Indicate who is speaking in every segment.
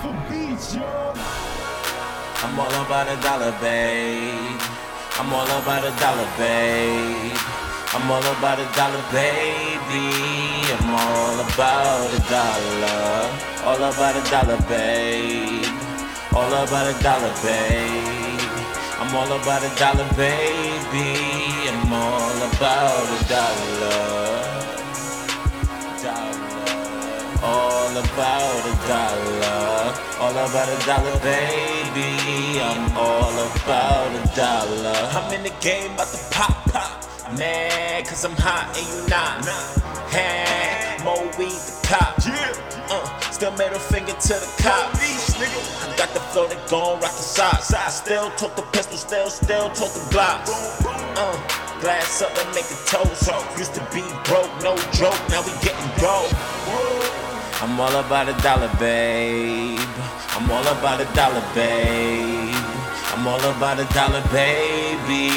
Speaker 1: for beats, yo.
Speaker 2: I'm all about a dollar, babe. I'm all about a dollar, babe. I'm all about a dollar, baby. I'm all about a dollar. All about a dollar, babe. All about a dollar, babe. I'm all about a dollar, baby. I'm all about a dollar. Dollar. All about a dollar. All about a dollar, baby. I'm all about a dollar. I'm in the game about to pop, pop. Man, cause I'm hot and you not. Hey, more weed to cop. Uh, still middle finger to the cops. I got the flow that gon' rock the socks. I still talk the pistol, still, still talk the blocks. Uh, glass up and make a toast. Used to be broke, no joke, now we getting dough. I'm all about a dollar, babe. I'm all about a dollar, babe. I'm all about a dollar, baby.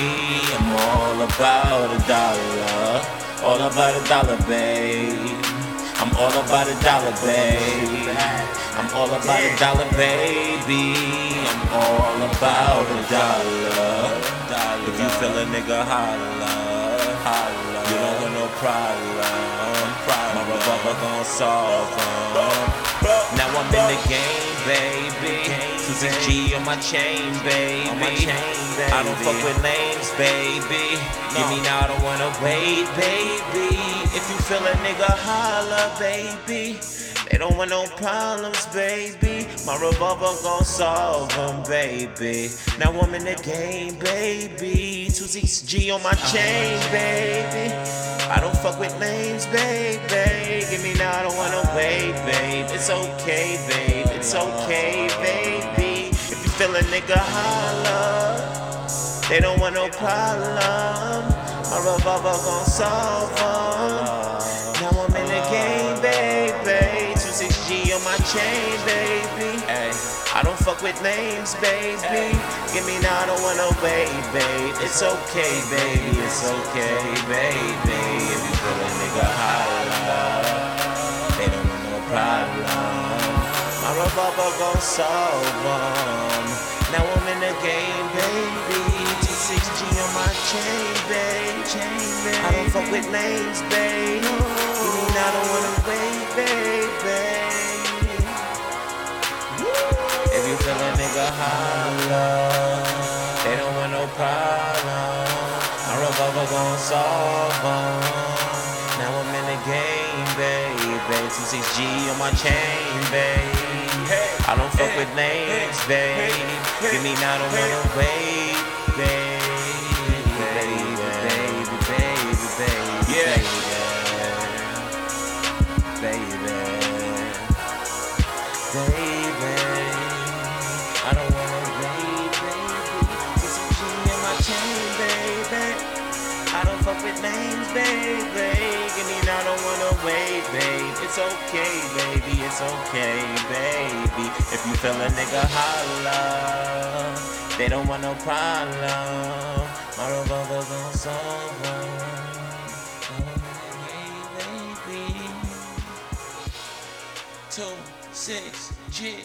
Speaker 2: I'm all about a dollar. All about a dollar, babe. I'm all about a dollar, babe. I'm all about a dollar, baby. I'm all about a dollar. If you feel a nigga holla. You don't want no problem. My revolver gon' solve 'em. Now I'm in the game, baby. Susan G on my chain, baby. I don't fuck with names, baby. Give me now, I don't wanna wait, baby. If you feel a nigga holla, baby. They don't want no problems, baby. My revolver gon' solve them, baby. Now I'm in the game, baby. 2G on my chain, baby. I don't fuck with names, baby. Give me now, I don't wanna wait, babe. It's okay, babe. It's okay, baby. If you feel a nigga holla, they don't want no problem. My revolver gon' solve them. Now I'm in the game, baby. 26G on my chain, baby. I don't fuck with names, baby. Give me now, I don't wanna wait, babe. It's okay, baby. It's okay, baby. Solve them. Now I'm in the game, baby. 26G on my chain, babe. I don't fuck with names, babe. Give me now, I don't wanna wait, baby. If you feel a nigga holla, they don't want no problem. My revolver gon' solve 'em. Now I'm in the game, baby. 26G on my chain, babe. I don't fuck with names, babe. Give me wait, babe. Baby, baby, baby, baby,
Speaker 3: Yeah.
Speaker 2: baby, baby. I don't wanna baby. 26G on my chain, baby. I don't fuck with names, baby. It's okay, baby. It's okay, baby. If you feel a nigga holla, they don't want no problem. My revolver gon' solve. Two, six, G.